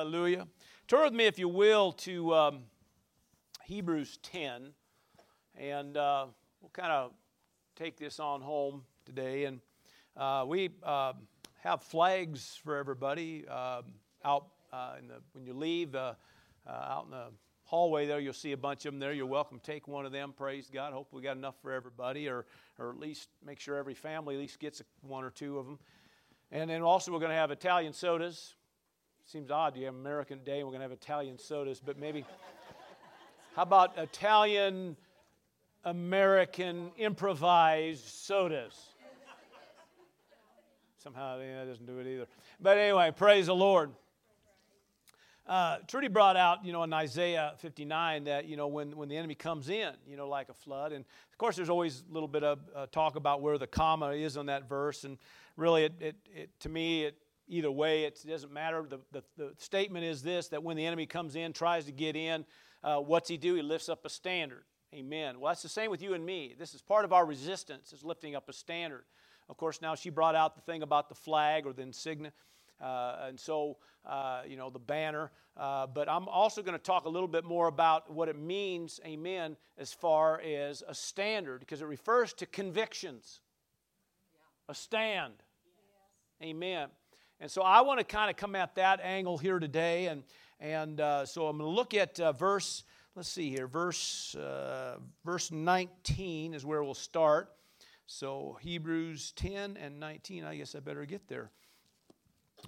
Hallelujah. Turn with me, if you will, to um, Hebrews 10, and uh, we'll kind of take this on home today. And uh, we uh, have flags for everybody um, out uh, in the, when you leave uh, uh, out in the hallway there. You'll see a bunch of them there. You're welcome to take one of them. Praise God. Hope we got enough for everybody, or or at least make sure every family at least gets one or two of them. And then also we're going to have Italian sodas. Seems odd you have American Day and we're going to have Italian sodas, but maybe. how about Italian American improvised sodas? Somehow that doesn't do it either. But anyway, praise the Lord. Uh, Trudy brought out, you know, in Isaiah 59 that, you know, when, when the enemy comes in, you know, like a flood. And of course, there's always a little bit of uh, talk about where the comma is on that verse. And really, it, it, it to me, it, either way, it doesn't matter. The, the, the, statement is this that when the enemy comes in, tries to get in, uh, what's he do? He lifts up a standard. Amen. Well, that's the same with you and me. This is part of our resistance, is lifting up a standard. Of course, now she brought out the thing about the flag or the insignia. Uh, and so, uh, you know, the banner. Uh, but I'm also going to talk a little bit more about what it means, amen, as far as a standard, because it refers to convictions, a stand. Amen. And so I want to kind of come at that angle here today. And, and uh, so I'm going to look at uh, verse, let's see here, verse, uh, verse 19 is where we'll start. So Hebrews 10 and 19, I guess I better get there.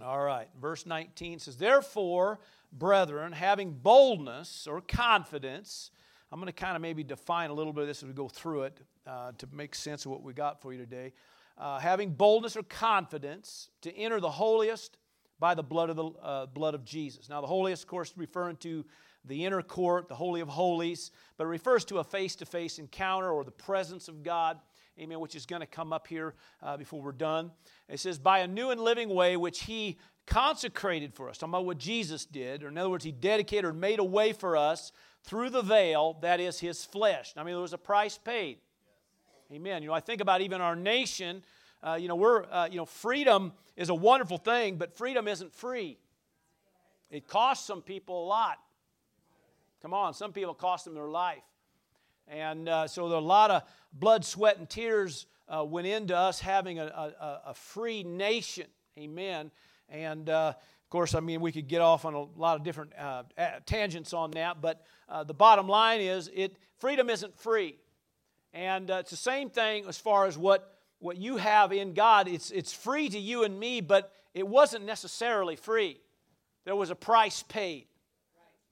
All right, verse 19 says, Therefore, brethren, having boldness or confidence, I'm going to kind of maybe define a little bit of this as we go through it uh, to make sense of what we got for you today. Uh, having boldness or confidence to enter the holiest by the blood of the uh, blood of Jesus. Now, the holiest, of course, referring to the inner court, the holy of holies, but it refers to a face-to-face encounter or the presence of God amen, which is going to come up here uh, before we're done. It says, by a new and living way which he consecrated for us. Talking about what Jesus did, or in other words, he dedicated or made a way for us through the veil, that is his flesh. I mean, there was a price paid. Amen. You know, I think about even our nation. Uh, you know, we're, uh, you know, freedom is a wonderful thing, but freedom isn't free. It costs some people a lot. Come on, some people cost them their life. And uh, so a lot of blood, sweat, and tears uh, went into us having a, a, a free nation. Amen. And uh, of course, I mean, we could get off on a lot of different uh, tangents on that, but the bottom line is it freedom isn't free. And uh, it's the same thing as far as what, what you have in God. It's, it's free to you and me, but it wasn't necessarily free. There was a price paid.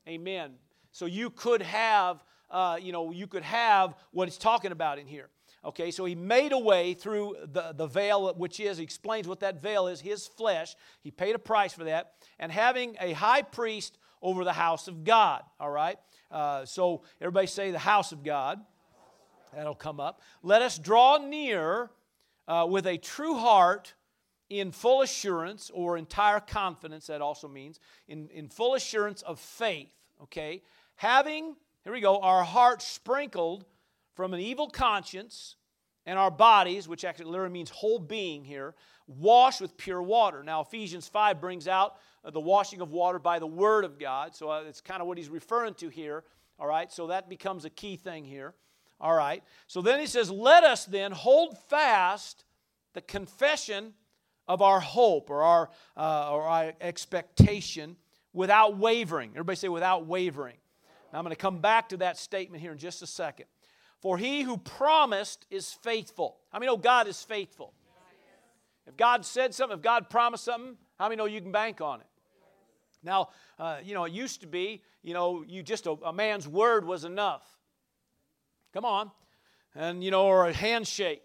Amen. So you could have uh, you know, you could have what he's talking about in here. Okay, so he made a way through the, the veil, which is, he explains what that veil is, his flesh. He paid a price for that. And having a high priest over the house of God. All right? Uh, so everybody say the house of God. That'll come up. Let us draw near uh, with a true heart in full assurance or entire confidence, that also means, in, in full assurance of faith. Okay? Having here we go, our hearts sprinkled from an evil conscience and our bodies, which actually literally means whole being here, washed with pure water. Now, Ephesians 5 brings out uh, the washing of water by the Word of God. So uh, it's kind of what he's referring to here. All right, so that becomes a key thing here. All right, so then he says, Let us then hold fast the confession of our hope or our, uh, or our expectation without wavering. Everybody say, without wavering. Now, I'm going to come back to that statement here in just a second. For he who promised is faithful. How many know God is faithful? If God said something, if God promised something, how many know you can bank on it? Now, uh, you know, it used to be, you know, you just a, a man's word was enough. Come on. And, you know, or a handshake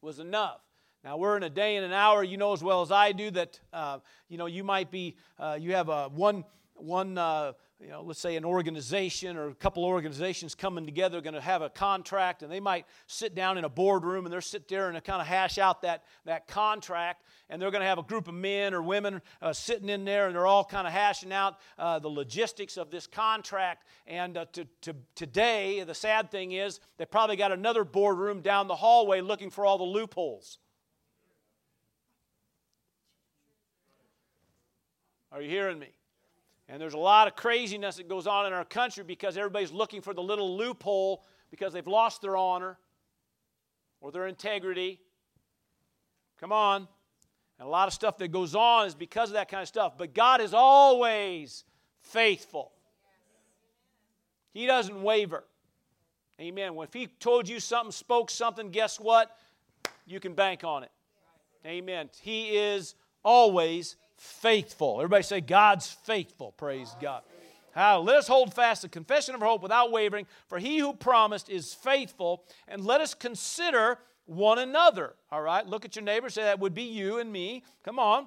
was enough. Now, we're in a day and an hour, you know as well as I do, that, uh, you know, you might be, uh, you have a one, one uh, you know, let's say an organization or a couple organizations coming together going to have a contract and they might sit down in a boardroom and they're sit there and kind of hash out that, that contract and they're going to have a group of men or women uh, sitting in there and they're all kind of hashing out uh, the logistics of this contract. And uh, to, to, today the sad thing is they probably got another boardroom down the hallway looking for all the loopholes. Are you hearing me And there's a lot of craziness that goes on in our country because everybody's looking for the little loophole because they've lost their honor or their integrity. Come on. And a lot of stuff that goes on is because of that kind of stuff. But God is always faithful, He doesn't waver. Amen. Well, if He told you something, spoke something, guess what? You can bank on it. Amen. He is always faithful. Everybody say, God's faithful. Praise God. How? Let us hold fast the confession of our hope without wavering, for he who promised is faithful. And let us consider one another. All right? Look at your neighbor, say that would be you and me. Come on.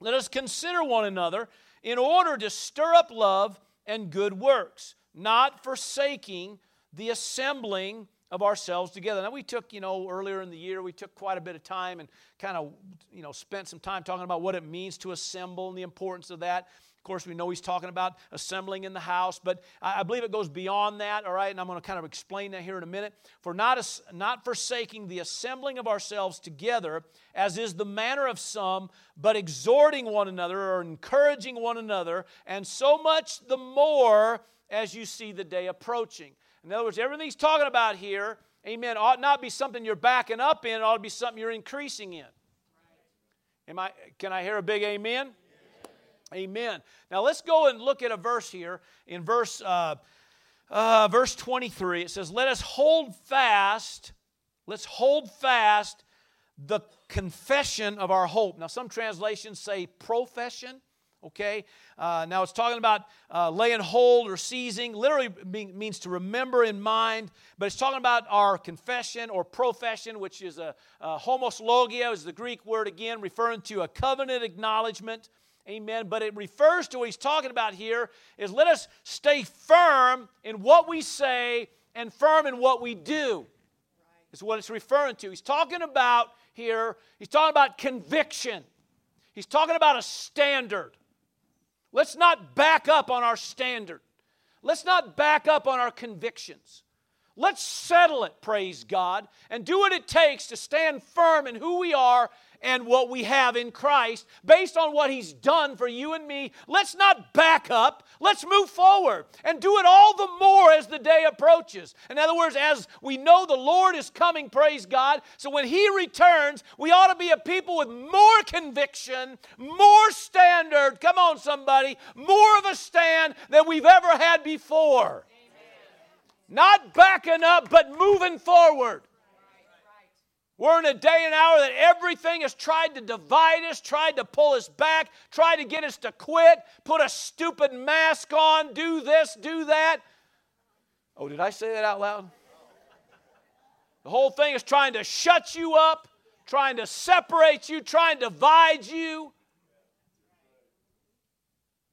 Let us consider one another in order to stir up love and good works, not forsaking the assembling of ourselves together. Now, we took, you know, earlier in the year, we took quite a bit of time and kind of, you know, spent some time talking about what it means to assemble and the importance of that. Of course, we know he's talking about assembling in the house, but I believe it goes beyond that, all right? And I'm going to kind of explain that here in a minute. For not, not forsaking the assembling of ourselves together, as is the manner of some, but exhorting one another or encouraging one another, and so much the more as you see the day approaching. In other words, everything he's talking about here, amen, ought not be something you're backing up in, it ought to be something you're increasing in. Am I, can I hear a big amen? Amen. Now let's go and look at a verse here in verse, uh, uh, verse 23. It says, Let us hold fast, let's hold fast the confession of our hope. Now, some translations say profession okay? Uh, now it's talking about uh, laying hold or seizing, literally mean, means to remember in mind, but it's talking about our confession or profession, which is a, a homologia, is the Greek word again, referring to a covenant acknowledgement. Amen. But it refers to what he's talking about here is let us stay firm in what we say and firm in what we do. Is what it's referring to. He's talking about here, he's talking about conviction. He's talking about a standard. Let's not back up on our standard. Let's not back up on our convictions. Let's settle it, praise God, and do what it takes to stand firm in who we are and what we have in Christ based on what He's done for you and me. Let's not back up. Let's move forward and do it all the more as the day approaches. In other words, as we know the Lord is coming, praise God. So when He returns, we ought to be a people with more conviction, more standard. Come on, somebody, more of a stand than we've ever had before. Not backing up, but moving forward. We're in a day and hour that everything has tried to divide us, tried to pull us back, tried to get us to quit, put a stupid mask on, do this, do that. Oh, did I say that out loud? The whole thing is trying to shut you up, trying to separate you, trying to divide you.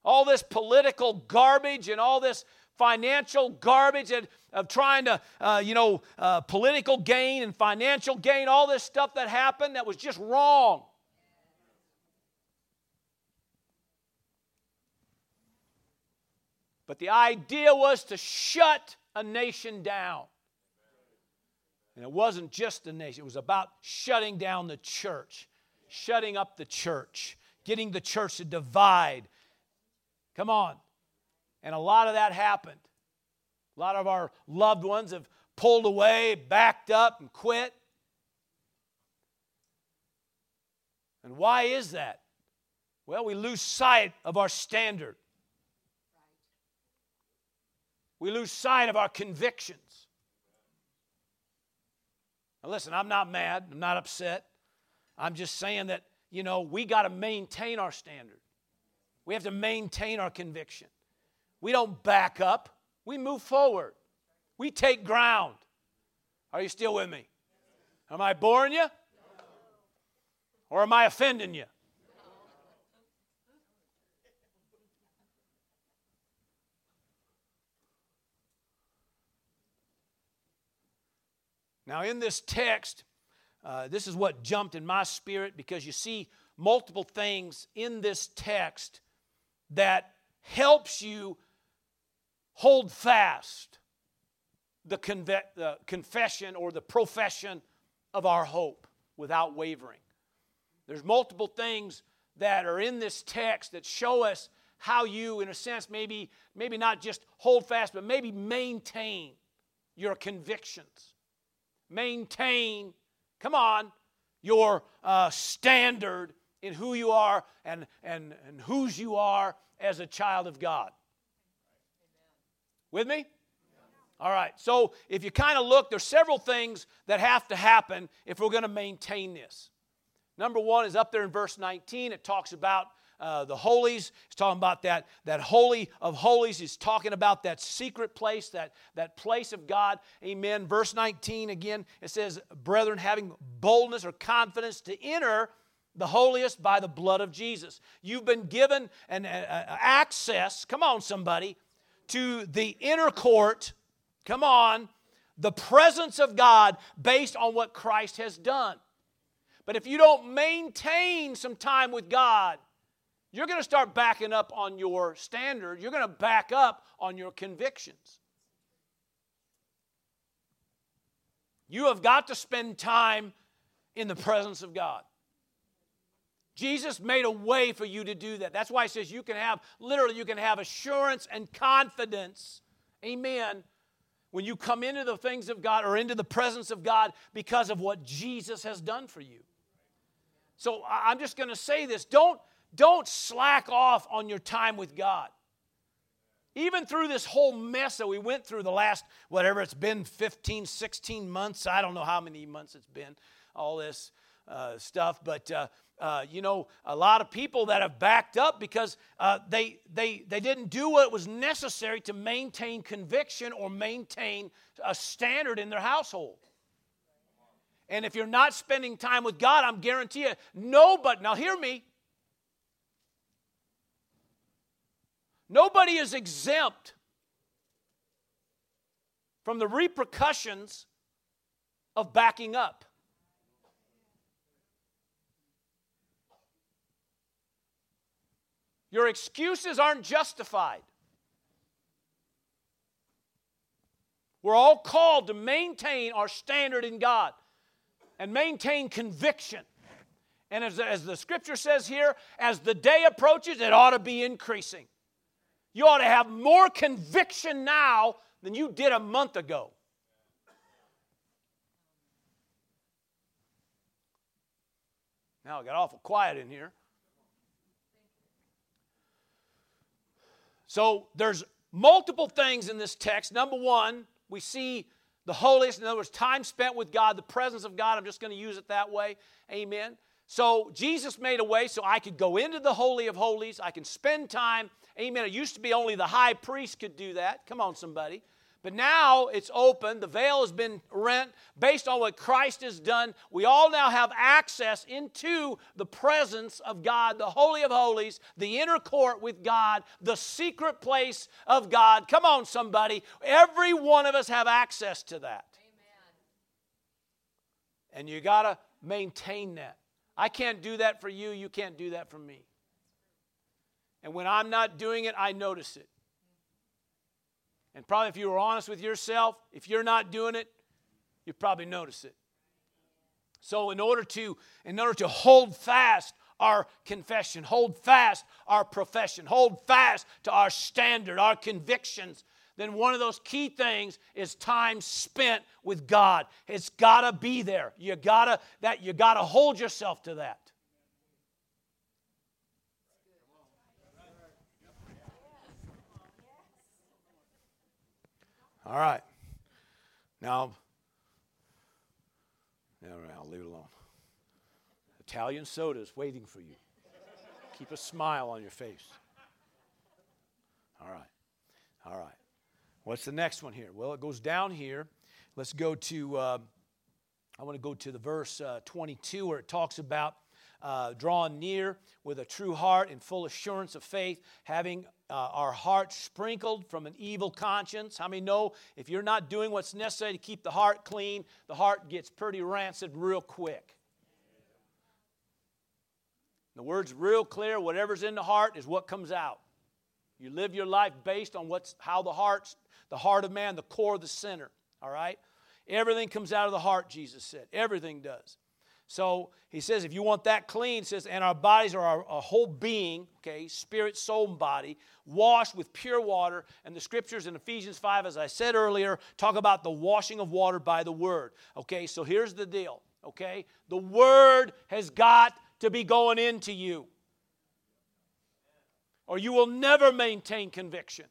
All this political garbage and all this financial garbage and of trying to, uh, you know, uh, political gain and financial gain, all this stuff that happened that was just wrong. But the idea was to shut a nation down. And it wasn't just a nation, it was about shutting down the church, shutting up the church, getting the church to divide. Come on. And a lot of that happened. A lot of our loved ones have pulled away, backed up, and quit. And why is that? Well, we lose sight of our standard. We lose sight of our convictions. Now, listen, I'm not mad. I'm not upset. I'm just saying that, you know, we got to maintain our standard. We have to maintain our conviction. We don't back up, we move forward. We take ground. Are you still with me? Am I boring you? Or am I offending you? Now, in this text, uh, this is what jumped in my spirit because you see multiple things in this text that helps you hold fast the, conve- the confession or the profession of our hope without wavering. There's multiple things that are in this text that show us how you, in a sense, maybe, maybe not just hold fast, but maybe maintain your convictions. Maintain, come on, your uh, standard in who you are and, and, and whose you are as a child of God. With me? All right. So if you kind of look, there's several things that have to happen if we're going to maintain this. Number one is up there in verse 19. It talks about uh, the holies. It's talking about that, that holy of holies. He's talking about that secret place, that, that place of God. Amen. Verse 19 again, it says, Brethren, having boldness or confidence to enter the holiest by the blood of Jesus. You've been given an access, come on, somebody, to the inner court Come on. The presence of God based on what Christ has done. But if you don't maintain some time with God, you're going to start backing up on your standard. You're going to back up on your convictions. You have got to spend time in the presence of God. Jesus made a way for you to do that. That's why he says you can have, literally, you can have assurance and confidence, amen, when you come into the things of God or into the presence of God because of what Jesus has done for you. So I'm just going to say this don't, don't slack off on your time with God. Even through this whole mess that we went through the last, whatever it's been, 15, 16 months, I don't know how many months it's been, all this uh, stuff, but uh, uh, you know, a lot of people that have backed up because uh, they, they, they didn't do what was necessary to maintain conviction or maintain a standard in their household. And if you're not spending time with God, I'm guarantee you, nobody, now hear me, nobody is exempt from the repercussions of backing up. Your excuses aren't justified. We're all called to maintain our standard in God and maintain conviction. And as, as the scripture says here, as the day approaches, it ought to be increasing. You ought to have more conviction now than you did a month ago. Now it got awful quiet in here. So there's multiple things in this text. Number one, we see the holiest, in other words, time spent with God, the presence of God. I'm just going to use it that way. Amen. So Jesus made a way so I could go into the Holy of Holies. I can spend time. Amen. It used to be only the high priest could do that. Come on, somebody. But now it's open. The veil has been rent based on what Christ has done. We all now have access into the presence of God, the Holy of Holies, the inner court with God, the secret place of God. Come on, somebody. Every one of us have access to that. Amen. And you got to maintain that. I can't do that for you. You can't do that for me. And when I'm not doing it, I notice it. And probably if you were honest with yourself, if you're not doing it, you probably notice it. So in order to in order to hold fast our confession, hold fast our profession, hold fast to our standard, our convictions, then one of those key things is time spent with God. It's got to be there. You got to that you got to hold yourself to that. All right. Now, all right, I'll leave it alone. Italian soda is waiting for you. Keep a smile on your face. All right. All right. What's the next one here? Well, it goes down here. Let's go to, uh, I want to go to the verse uh, 22 where it talks about uh, drawing near with a true heart and full assurance of faith, having uh, our heart sprinkled from an evil conscience. How many know if you're not doing what's necessary to keep the heart clean, the heart gets pretty rancid real quick? The word's real clear. Whatever's in the heart is what comes out. You live your life based on what's how the heart's the heart of man, the core, of the center. All right? Everything comes out of the heart, Jesus said. Everything does. So he says, if you want that clean, says, and our bodies are our, our, whole being, okay, spirit, soul, and body, washed with pure water. And the scriptures in Ephesians 5, as I said earlier, talk about the washing of water by the word. Okay, so here's the deal, okay? The word has got to be going into you, or you will never maintain conviction.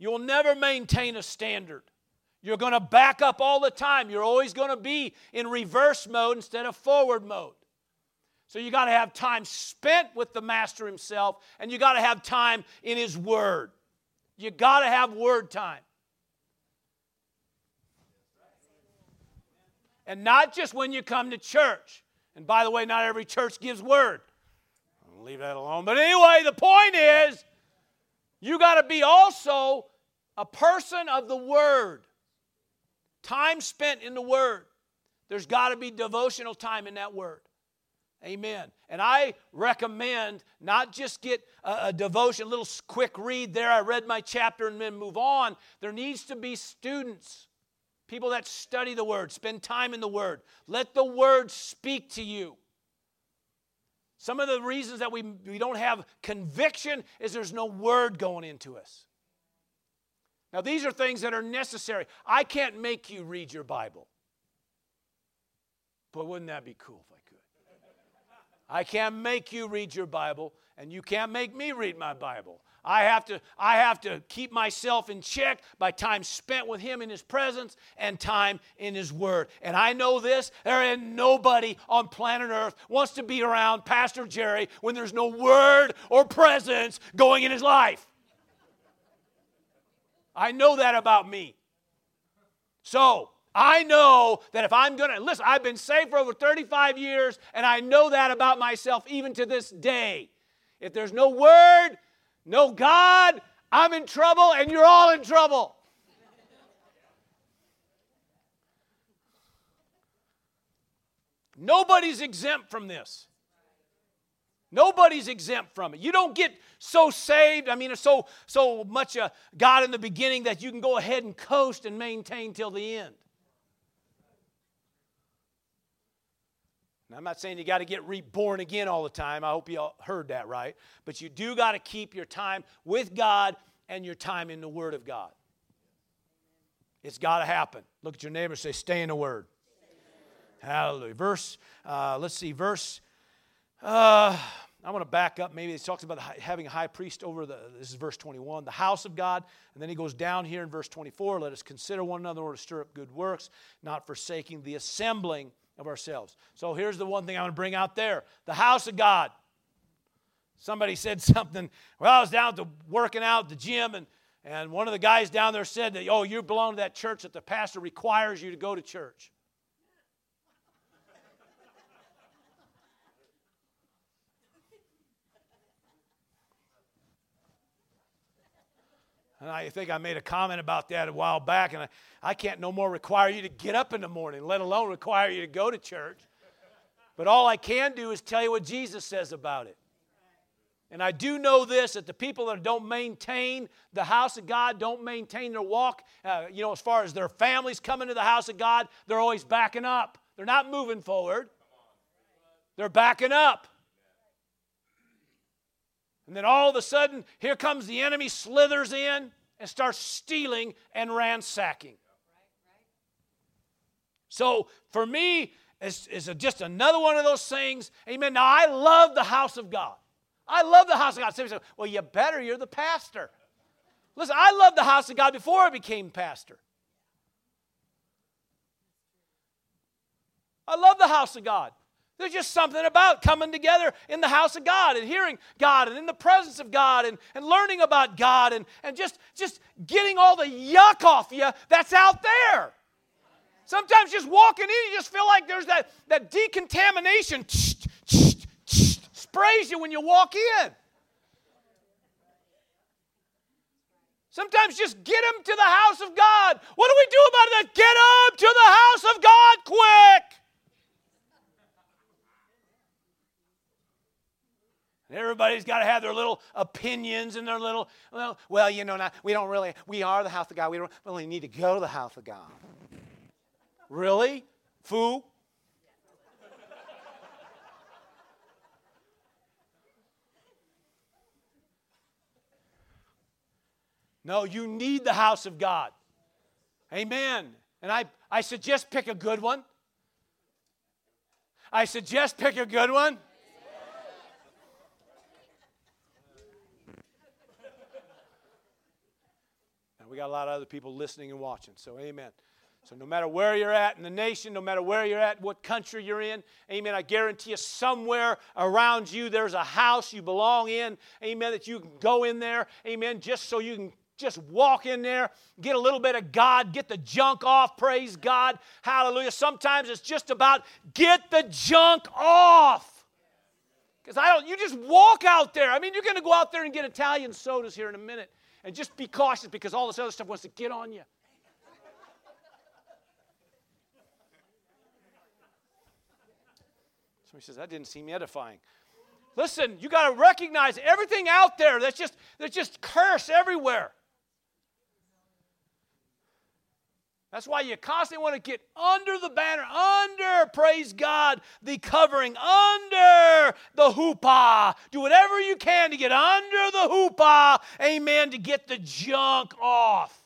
You will never maintain a standard. You're going to back up all the time. You're always going to be in reverse mode instead of forward mode. So you got to have time spent with the Master Himself, and you got to have time in His Word. You got to have Word time. And not just when you come to church. And by the way, not every church gives Word. I'll leave that alone. But anyway, the point is, you got to be also a person of the Word. Time spent in the Word. There's got to be devotional time in that Word. Amen. And I recommend not just get a, a, devotion, a little quick read there. I read my chapter and then move on. There needs to be students, people that study the Word, spend time in the Word. Let the Word speak to you. Some of the reasons that we, we don't have conviction is there's no Word going into us. Now, these are things that are necessary. I can't make you read your Bible. But wouldn't that be cool if I could? I can't make you read your Bible, and you can't make me read my Bible. I have to, I have to keep myself in check by time spent with Him in His presence and time in His Word. And I know this there ain't nobody on planet Earth wants to be around Pastor Jerry when there's no Word or presence going in his life. I know that about me. So, I know that if I'm going to, listen, I've been saved for over 35 years, and I know that about myself even to this day. If there's no word, no God, I'm in trouble, and you're all in trouble. Nobody's exempt from this. Nobody's exempt from it. You don't get so saved, I mean, so, so much a God in the beginning that you can go ahead and coast and maintain till the end. Now, I'm not saying you got to get reborn again all the time. I hope you all heard that right. But you do got to keep your time with God and your time in the Word of God. It's got to happen. Look at your neighbor say, Stay in the Word. Hallelujah. Verse, uh, let's see, verse uh, I want to back up. Maybe it talks about having a high priest over the, this is verse 21, the house of God. And then he goes down here in verse 24, let us consider one another or to stir up good works, not forsaking the assembling of ourselves. So here's the one thing I want to bring out there the house of God. Somebody said something, well, I was down to working out at the gym, and, and one of the guys down there said that, oh, you belong to that church that the pastor requires you to go to church. And I think I made a comment about that a while back, and I, I can't no more require you to get up in the morning, let alone require you to go to church. But all I can do is tell you what Jesus says about it. And I do know this that the people that don't maintain the house of God, don't maintain their walk, uh, you know, as far as their families coming to the house of God, they're always backing up. They're not moving forward, they're backing up. And then all of a sudden, here comes the enemy, slithers in, and starts stealing and ransacking. So for me, it's, it's just another one of those things. Amen. Now, I love the house of God. I love the house of God. Somebody says, well, you better, you're the pastor. Listen, I loved the house of God before I became pastor. I love the house of God. There's just something about coming together in the house of God and hearing God and in the presence of God and, and learning about God and, and just, just getting all the yuck off you that's out there. Sometimes just walking in, you just feel like there's that, that decontamination sprays you when you walk in. Sometimes just get them to the house of God. What do we do about that? Get them to the house of God quick. Everybody's got to have their little opinions and their little, well, well you know, not, we don't really, we are the house of God. We don't really need to go to the house of God. really? Fool? No, you need the house of God. Amen. And I, I suggest pick a good one. I suggest pick a good one. Got a lot of other people listening and watching, so amen. So, no matter where you're at in the nation, no matter where you're at, what country you're in, amen, I guarantee you somewhere around you there's a house you belong in, amen, that you can go in there, amen, just so you can just walk in there, get a little bit of God, get the junk off, praise God, hallelujah. Sometimes it's just about get the junk off. Because I don't, you just walk out there. I mean, you're going to go out there and get Italian sodas here in a minute. And just be cautious because all this other stuff wants to get on you. Somebody says, that didn't seem edifying. Listen, you got to recognize everything out there that's just, that's just curse everywhere. That's why you constantly want to get under the banner, under, praise God, the covering, under the chuppah. Do whatever you can to get under the chuppah, amen, to get the junk off.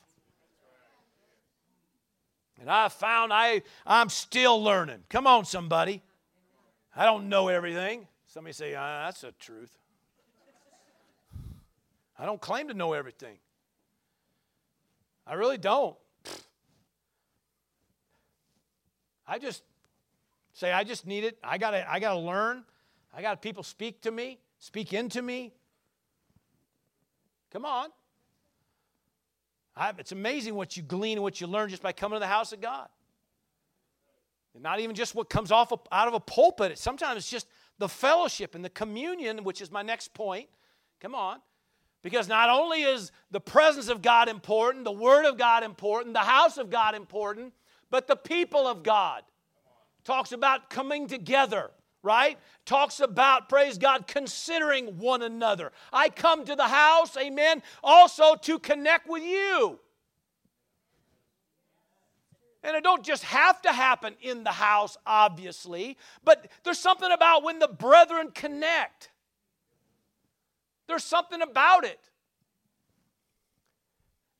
And I found I, I'm still learning. Come on, somebody. I don't know everything. Somebody say, ah, that's the truth. I don't claim to know everything. I really don't. I just say, I just need it. I gotta, I gotta learn. I got people speak to me, speak into me. Come on. I, it's amazing what you glean and what you learn just by coming to the house of God. And not even just what comes off out of a pulpit. Sometimes it's just the fellowship and the communion, which is my next point. Come on. Because not only is the presence of God important, the Word of God important, the house of God important, but the people of God. Talks about coming together, right? Talks about, praise God, considering one another. I come to the house, amen, also to connect with you. And it don't just have to happen in the house, obviously, but there's something about when the brethren connect. There's something about it.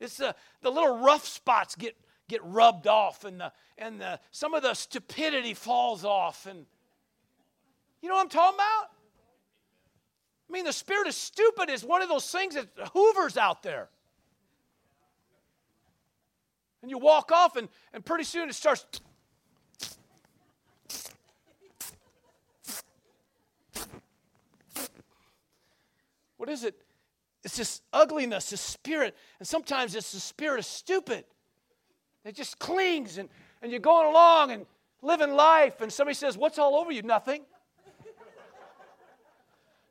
It's the, the little rough spots get, get rubbed off and, the, and the, some of the stupidity falls off. And you know what I'm talking about? I mean, the spirit of stupid is one of those things that hoovers out there. And you walk off, and, and pretty soon it starts. What is it? It's this ugliness, this spirit. And sometimes it's the spirit of stupid. It just clings, and, and you're going along and living life, and somebody says, What's all over you? Nothing.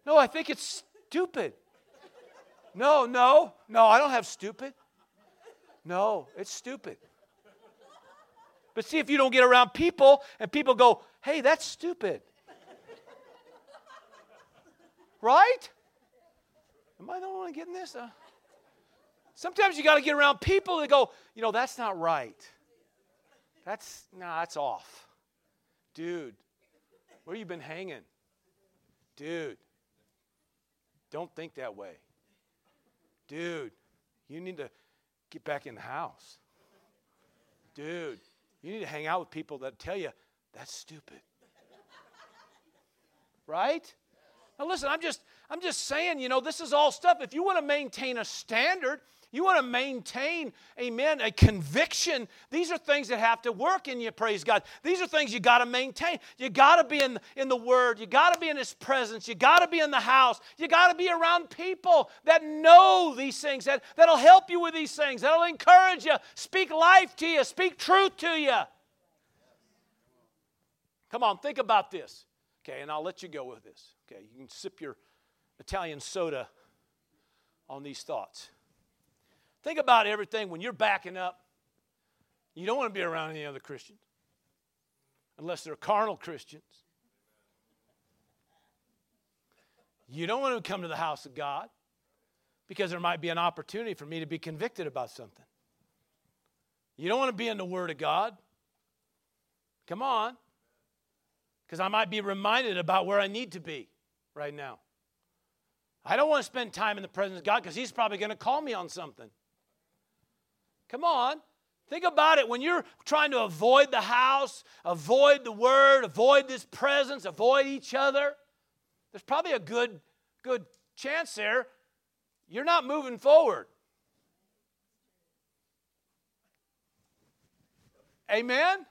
no, I think it's stupid. No, no, no, I don't have stupid. No, it's stupid. But see, if you don't get around people and people go, hey, that's stupid. right? Am I the only one getting this? Uh, sometimes you got to get around people that go, you know, that's not right. That's, nah, that's off. Dude, where you been hanging? Dude, don't think that way. Dude, you need to Get back in the house. Dude, you need to hang out with people that tell you that's stupid. right? Now listen, I'm just I'm just saying, you know, this is all stuff if you want to maintain a standard, you want to maintain, amen, a conviction. These are things that have to work in you, praise God. These are things you got to maintain. You got to be in, in the Word. You got to be in His presence. You got to be in the house. You got to be around people that know these things, that, that'll help you with these things, that'll encourage you, speak life to you, speak truth to you. Come on, think about this. Okay, and I'll let you go with this. Okay, you can sip your Italian soda on these thoughts. Think about everything when you're backing up. You don't want to be around any other Christians unless they're carnal Christians. You don't want to come to the house of God because there might be an opportunity for me to be convicted about something. You don't want to be in the Word of God. Come on. Because I might be reminded about where I need to be right now. I don't want to spend time in the presence of God because He's probably going to call me on something. Come on. Think about it. When you're trying to avoid the house, avoid the word, avoid this presence, avoid each other, there's probably a good, good chance there you're not moving forward. Amen?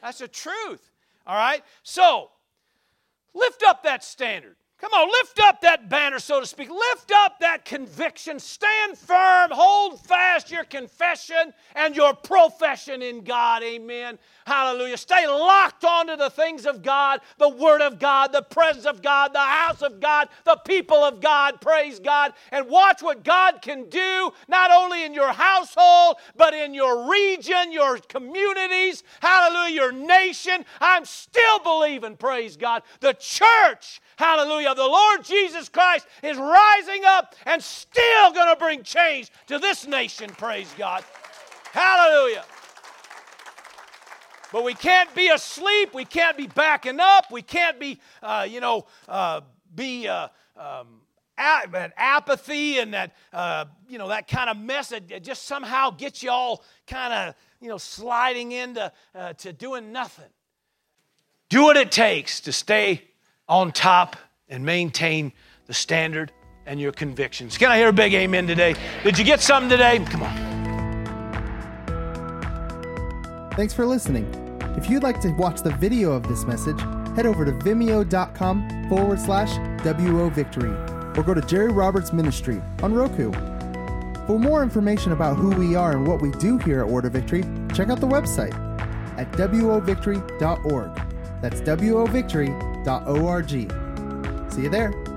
That's the truth. All right? So, lift up that standard. Come on, lift up that banner, so to speak. Lift up that conviction. Stand firm. Hold fast your confession and your profession in God. Amen. Hallelujah. Stay locked onto the things of God, the Word of God, the presence of God, the house of God, the people of God. Praise God. And watch what God can do, not only in your household, but in your region, your communities. Hallelujah. Your nation. I'm still believing, praise God. The church hallelujah, the Lord Jesus Christ is rising up and still going to bring change to this nation, praise God. Hallelujah. But we can't be asleep. We can't be backing up. We can't be, uh, you know, uh, be uh, um, apathy and that, uh, you know, that kind of mess that just somehow gets you all kind of, you know, sliding into uh, to doing nothing. Do what it takes to stay on top and maintain the standard and your convictions. Can I hear a big amen today? Did you get something today? Come on. Thanks for listening. If you'd like to watch the video of this message, head over to vimeo.com forward slash WO Victory or go to Jerry Roberts Ministry on Roku. For more information about who we are and what we do here at Word of Victory, check out the website at wovictory.org. That's wovictory.org. See you there.